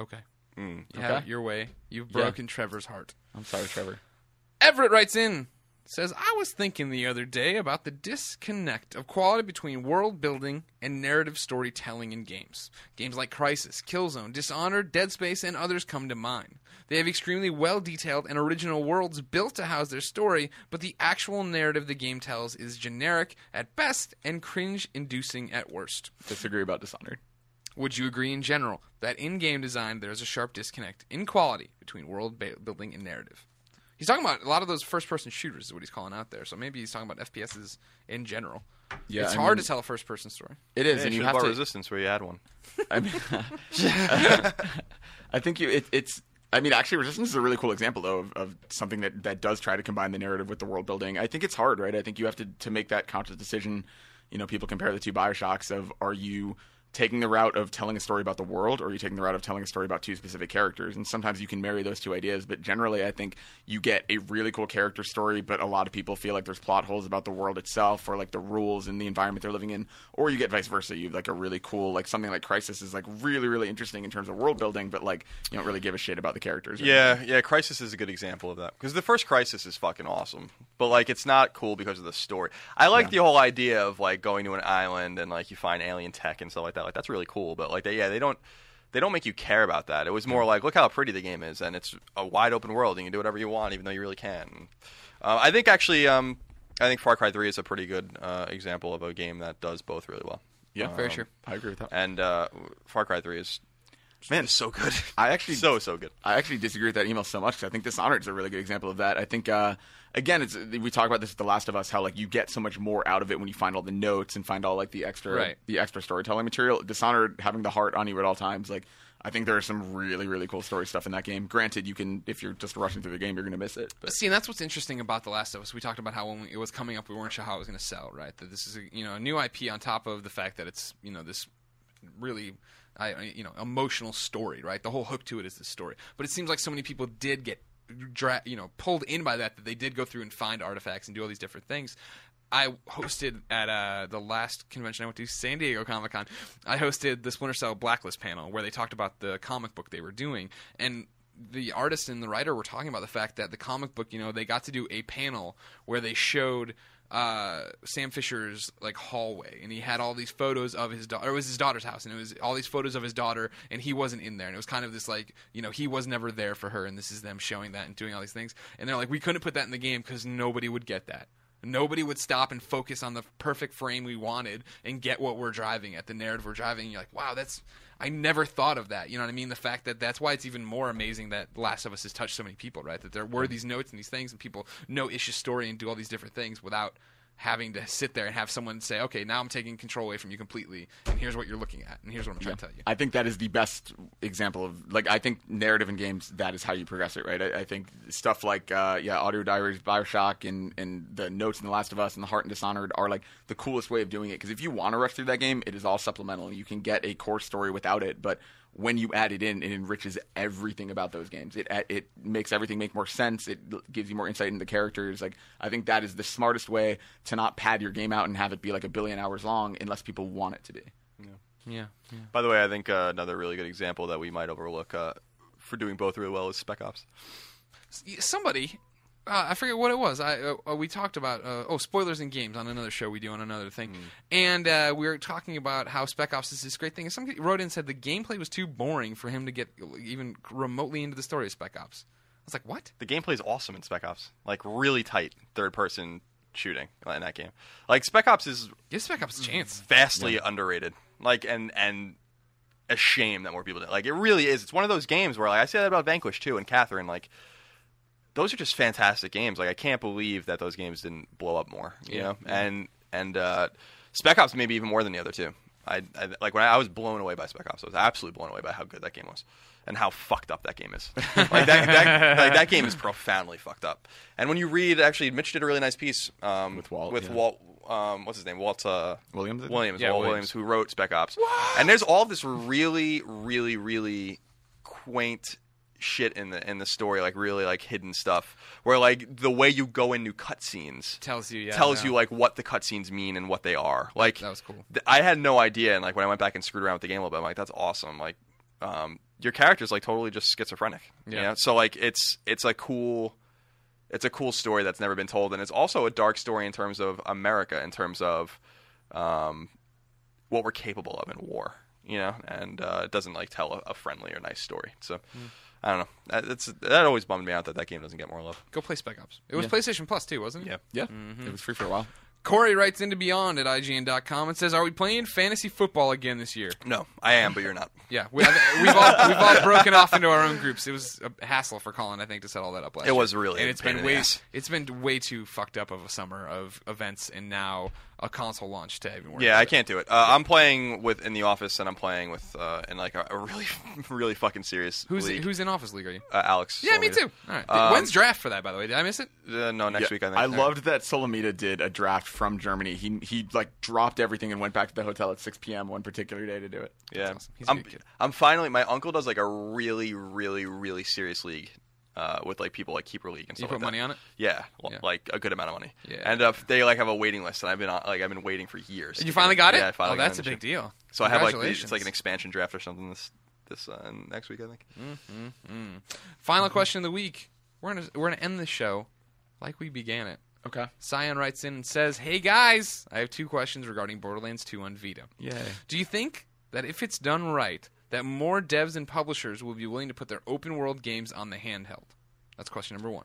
Okay. mm. You have Okay. it your way. You've Yeah. broken Trevor's heart. I'm sorry, Trevor. Everett writes in says I was thinking the other day about the disconnect of quality between world building and narrative storytelling in games. Games like Crysis, Killzone, Dishonored, Dead Space, and others come to mind. They have extremely well detailed and original worlds built to house their story, but the actual narrative the game tells is generic at best and cringe inducing at worst. Disagree about Dishonored. Would you agree in general that in game design there is a sharp disconnect in quality between world building and narrative? He's talking about a lot of those first person shooters, is what he's calling out there. So maybe he's talking about FPSs in general. Yeah, it's I hard mean- to tell a first person story. It is, Yeah, and you you have to. Resistance where you had one. I mean, [laughs] I think you. It, it's. I mean, actually, Resistance is a really cool example, though, of, of something that, that does try to combine the narrative with the world building. I think it's hard, right? I think you have to to make that conscious decision. You know, people compare the two Bioshocks of are you taking the route of telling a story about the world, or are you taking the route of telling a story about two specific characters? And sometimes you can marry those two ideas, but generally, I think you get a really cool character story, but a lot of people feel like there's plot holes about the world itself, or like the rules and the environment they're living in, or you get vice versa. You have like a really cool, like something like Crysis is like really, really interesting in terms of world building, but like you don't really give a shit about the characters. or anything. Yeah, yeah. Crysis is a good example of that because the first Crysis is fucking awesome, but like it's not cool because of the story. I like Yeah. the whole idea of like going to an island and like you find alien tech and stuff like that. Like that's really cool, but like they, yeah, they don't they don't make you care about that. It was more like look how pretty the game is and it's a wide open world and you can do whatever you want even though you really can. Uh, I think actually, um, I think Far Cry Three is a pretty good uh, example of a game that does both really well. Yeah, Very sure. I agree with that. And uh, Far Cry Three is Man, so good. [laughs] I actually so so good. I actually disagree with that email so much 'cause I think Dishonored is a really good example of that. I think uh, again, it's we talk about this with The Last of Us, how like you get so much more out of it when you find all the notes and find all like the extra Right. the extra storytelling material. Dishonored having the heart on you at all times, like I think there is some really really cool story stuff in that game. Granted, you can if you're just rushing through the game, you're gonna miss it. But See, and that's what's interesting about The Last of Us. We talked about how when it was coming up, we weren't sure how it was going to sell, right? That this is a, you know a new IP on top of the fact that it's you know this really I- you know emotional story, right? The whole hook to it is the story. But it seems like so many people did get dra- you know pulled in by that that they did go through and find artifacts and do all these different things. I hosted at uh, the last convention I went to, San Diego Comic Con. I hosted the Splinter Cell Blacklist panel where they talked about the comic book they were doing, and the artist and the writer were talking about the fact that the comic book, you know, they got to do a panel where they showed uh, Sam Fisher's like hallway, and he had all these photos of his daughter. It was his daughter's house, and it was all these photos of his daughter, and he wasn't in there, and it was kind of this like you know he was never there for her, and this is them showing that and doing all these things, and they're like we couldn't put that in the game because nobody would get that. Nobody would stop and focus on the perfect frame we wanted and get what we're driving at, the narrative we're driving. And you're like, wow, that's I never thought of that. You know what I mean? The fact that that's why it's even more amazing that Last of Us has touched so many people, right? That there were these notes and these things, and people know Ish's story and do all these different things without having to sit there and have someone say, okay, now I'm taking control away from you completely, and here's what you're looking at, and here's what I'm trying to tell you. I think that is the best example of like I think narrative in games that is how you progress it, right? I, I think stuff like uh, yeah, audio diaries, Bioshock, and and the notes in The Last of Us and the Heart and Dishonored are like the coolest way of doing it because if you want to rush through that game, it is all supplemental. You can get a core story without it, but when you add it in, it enriches everything about those games. It it makes everything make more sense. It gives you more insight into the characters. Like I think that is the smartest way to not pad your game out and have it be like a billion hours long, unless people want it to be. Yeah, yeah. By the way, I think uh, another really good example that we might overlook uh, for doing both really well is Spec Ops. somebody uh, I forget what it was. I uh, uh, we talked about uh, oh spoilers in games on another show we do on another thing, and uh, we were talking about how Spec Ops is this great thing. And somebody wrote in and said the gameplay was too boring for him to get even remotely into the story of Spec Ops. I was like, what? The gameplay is awesome in Spec Ops, like really tight third person shooting in that game. Like Spec Ops is Give Spec Ops a chance. vastly underrated. Like and and a shame that more people did. Like it really is. It's one of those games where like I say that about Vanquish too and Catherine. Like those are just fantastic games. Like I can't believe that those games didn't blow up more. You Yeah. know, and and uh, Spec Ops maybe even more than the other two. I, I like when I, I was blown away by Spec Ops. I was absolutely blown away by how good that game was and how fucked up that game is. [laughs] like that, that like that game is profoundly fucked up. And when you read, actually, Mitch did a really nice piece um, With Walt, With yeah. Walt, um, what's his name? Walt uh, Williams? Williams. Yeah, Walt Williams. Williams, who wrote Spec Ops. And there's all this really, really, really quaint shit in the in the story, like really like hidden stuff, where like the way you go into cutscenes Tells you, yeah, tells you like what the cutscenes mean and what they are. Like that was cool. th- I had no idea, and like when I went back and screwed around with the game a little bit, I'm like, that's awesome. Like, um, your character's like totally just schizophrenic. You Yeah. know? So like it's it's a cool it's a cool story that's never been told, and it's also a dark story in terms of America, in terms of um, what we're capable of in war. You know, and uh, it doesn't like tell a, a friendly or nice story. So. I don't know. That, it's, that always bummed me out that that game doesn't get more love. Go play Spec Ops. It was Yeah. PlayStation Plus too, wasn't it? Yeah, Mm-hmm. it was free for a while. Corey writes into Beyond at IGN.com and says, "Are we playing fantasy football again this year?" No, I am, but you're not. [laughs] Yeah, we, I think we've all we've all broken off into our own groups. It was a hassle for Colin, I think, to set all that up last. It year. was really and a it's pain been in the way ass. it's been way too fucked up of a summer of events, and now a console launch to even worry. Yeah, I can't do it. Uh, I'm playing with in the office, and I'm playing with uh, in like a, a really, [laughs] really fucking serious Who's league. who's in Office League? Are you? uh, Alex? Yeah, me Solomita. too. All right. Um, When's draft for that? By the way, did I miss it? Uh, no, next Yeah, week I think. I loved that Solomita did a draft from Germany. He he like dropped everything and went back to the hotel at 6 p.m. one particular day to do it. Yeah, awesome. He's a I'm, good kid. I'm finally. My uncle does like a really, really, really serious league. Uh, with like people like keeper league and stuff. You stuff put like that. money on it? Yeah, l- Yeah. like a good amount of money. Yeah. and uh, they like have a waiting list, and I've been on, like I've been waiting for years. And You finally get got it? Yeah, I finally oh, got that's a big year. deal. So I have like the- it's like an expansion draft or something this this uh, next week I think. Final Mm-hmm. question of the week. We're gonna we're gonna end the show like we began it. Okay. Cyan writes in and says, "Hey guys, I have two questions regarding Borderlands 2 on Vita. Yeah. Do you think that if it's done right, that more devs and publishers will be willing to put their open world games on the handheld?" That's question number one.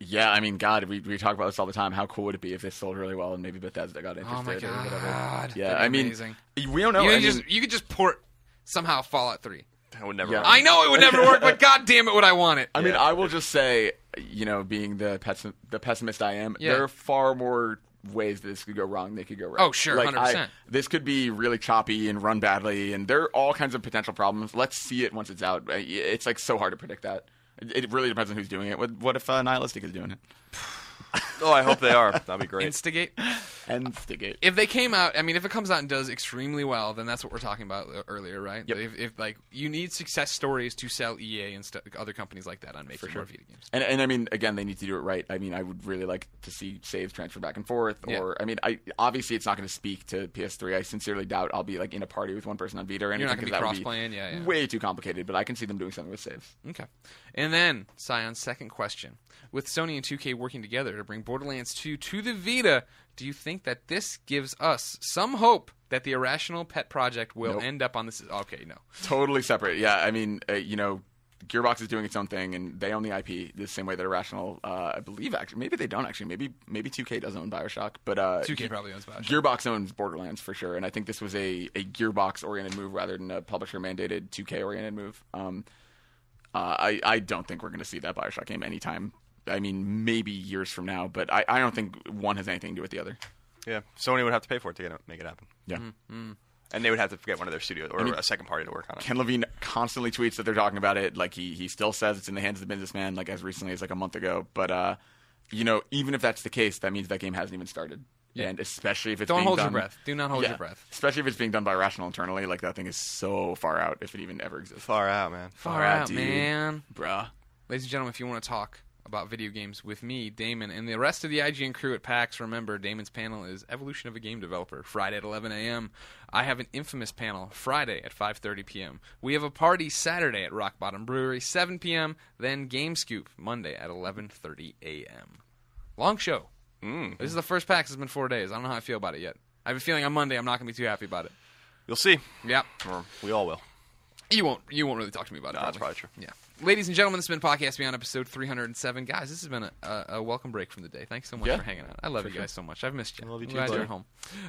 Yeah, I mean, God, we, we talk about this all the time. How cool would it be if they sold really well and maybe Bethesda got interested Oh my or whatever? Yeah, I mean, amazing. we don't know. you, I could mean, just, you could just port somehow Fallout 3. I would never. Yeah. work. I know it would never [laughs] work, but god damn it, would I want it? I mean, Yeah. I will just say, you know, being the pessim- the pessimist I am, Yeah. there are far more ways that this could go wrong. They could go right. Oh, sure, Like, 100%. I- This could be really choppy and run badly, and there are all kinds of potential problems. Let's see it once it's out. It's like so hard to predict that. It it really depends on who's doing it. What, what if uh, Nihilistic is doing it? [sighs] [sighs] [sighs] Oh, I hope they are. That'd be great. Instigate. Instigate. If they came out, I mean, if it comes out and does extremely well, then that's what we're talking about earlier, right? Yep. If, if like you need success stories to sell EA and st- other companies like that on making more Vita games. And, and I mean, again, they need to do it right. I mean, I would really like to see saves transfer back and forth. Yeah. Or, I mean, I obviously it's not going to speak to PS3. I sincerely doubt I'll be like in a party with one person on Vita or anything. You're not gonna 'cause be that would cross-playing, yeah, yeah. Way too complicated. But I can see them doing something with saves. Okay. And then Scion's second question: With Sony and 2K working together together to bring Borderlands 2 to the Vita, do you think that this gives us some hope that the Irrational Pet Project will Nope. end up on this? Okay, no. Totally separate. Yeah, I mean, uh, you know, Gearbox is doing its own thing, and they own the IP the same way that Irrational, uh, I believe, actually, maybe they don't actually. Maybe maybe 2K doesn't own Bioshock, but uh, 2K probably owns Bioshock. Gearbox owns Borderlands for sure, and I think this was a, a Gearbox oriented move rather than a publisher mandated 2K oriented move. Um, uh, I I don't think we're going to see that Bioshock game anytime. I mean, maybe years from now, but I, I don't think one has anything to do with the other. Yeah, Sony would have to pay for it to get it, make it happen, Yeah. and they would have to get one of their studios or mean- a second party to work on it. Ken Levine constantly tweets that they're talking about it. Like he he still says it's in the hands of the businessman, like as recently as like a month ago. But uh, you know, even if that's the case, that means that game hasn't even started. And especially if it's Don't being hold done, your breath. Do not hold Yeah. your breath. Especially if it's being done by Rational internally, like that thing is so far out if it even ever exists. Far out, man. Far out, man. bruh. Ladies and gentlemen, if you want to talk about video games with me, Damon, and the rest of the IGN crew at PAX, remember Damon's panel is Evolution of a Game Developer, Friday at 11 a.m. I have an infamous panel Friday at 5:30 p.m. We have a party Saturday at Rock Bottom Brewery 7 p.m. Then Game Scoop Monday at 11:30 a.m. Long show. Mm. This is the first PAX. It's been four days. I don't know how I feel about it yet. I have a feeling on Monday I'm not going to be too happy about it. You'll see, Yeah. or we all will. You won't. You won't really talk to me about it. No, that's probably true. Yeah. Ladies and gentlemen, this has been Podcast Beyond episode 307. Guys, this has been a, a, a welcome break from the day. Thanks so much Yeah. for hanging out. I love you guys so much. I've missed you. I love you too, glad buddy. you're home.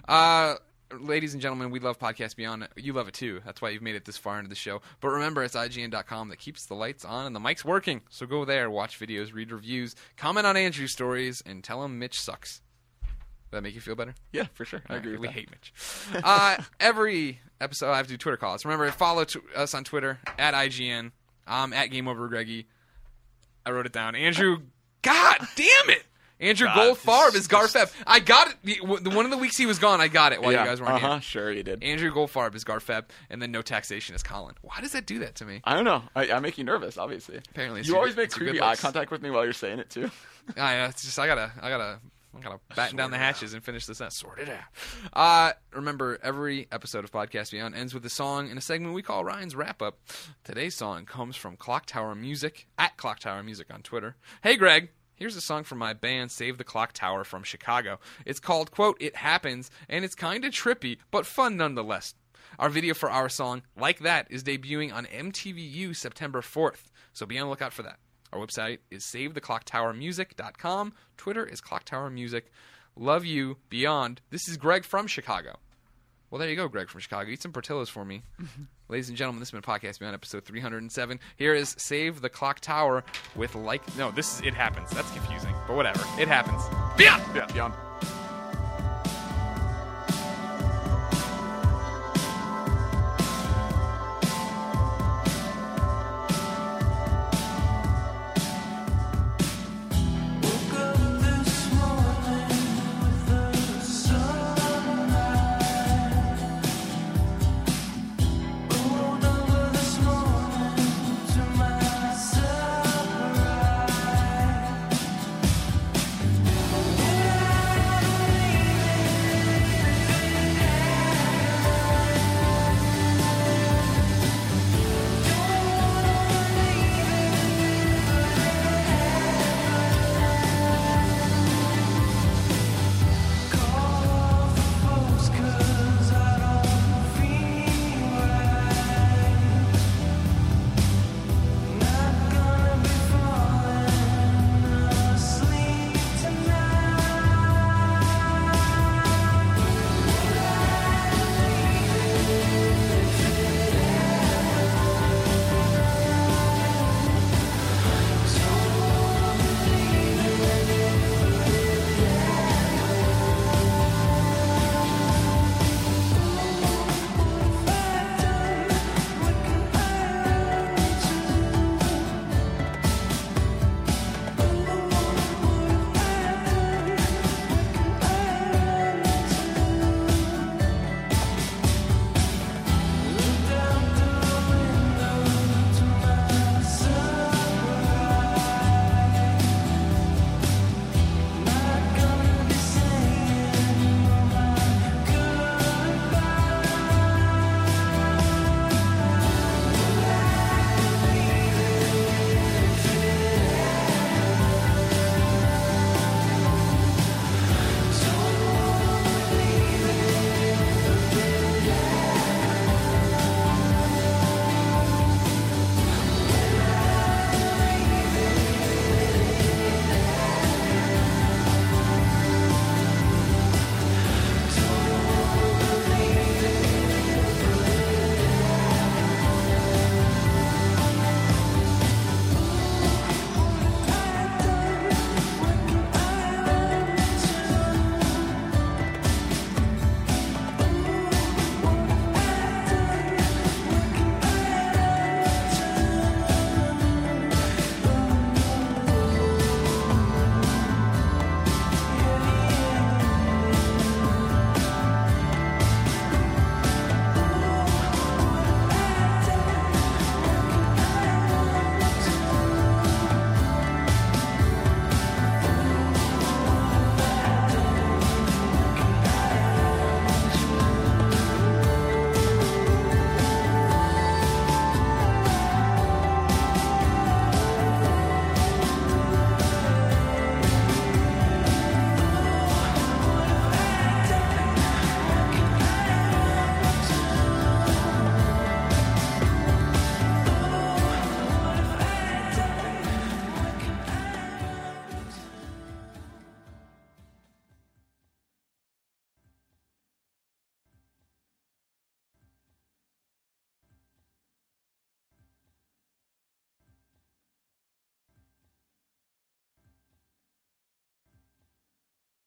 Uh, ladies and gentlemen, we love Podcast Beyond. You love it too. That's why you've made it this far into the show. But remember, it's IGN.com that keeps the lights on and the mic's working. So go there, watch videos, read reviews, comment on Andrew's stories, and tell him Mitch sucks. Does that make you feel better? Yeah, for sure. I agree with we that. hate Mitch. Uh, every episode, I have to do Twitter calls. Remember, follow t- us on Twitter at IGN. I'm at Game Over Greggy. I wrote it down. Andrew, God damn it! Andrew God, Goldfarb is Garfeb. I got it. The, one of the weeks he was gone, I got it while yeah, you guys weren't uh-huh, here. sure you did. Andrew Goldfarb is Garfeb, and then no taxation is Colin. Why does that do that to me? I don't know. I, I make you nervous, obviously. Apparently it's you your always make creepy eye contact with me while you're saying it too. [laughs] I know, it's just I gotta I gotta I gotta batten down the hatches and finish this out. Sort it out. Uh, remember, every episode of Podcast Beyond ends with a song in a segment we call Ryan's wrap up. Today's song comes from Clock Tower Music at Clock Tower Music on Twitter. Hey Greg. Here's a song from my band Save the Clock Tower from Chicago. It's called, quote, It Happens, and it's kinda trippy, but fun nonetheless. Our video for our song, Like That, is debuting on MTVU September 4th, so be on the lookout for that. Our website is savetheclocktowermusic.com. Twitter is clocktowermusic. Love you beyond. This is Greg from Chicago. Well, there you go, Greg from Chicago. Eat some Portillos for me. [laughs] Ladies and gentlemen, this has been Podcast Beyond episode 307. Here is Save the Clock Tower with like. No, this is It Happens. That's confusing, but whatever. It happens. Beyond! Yeah, beyond.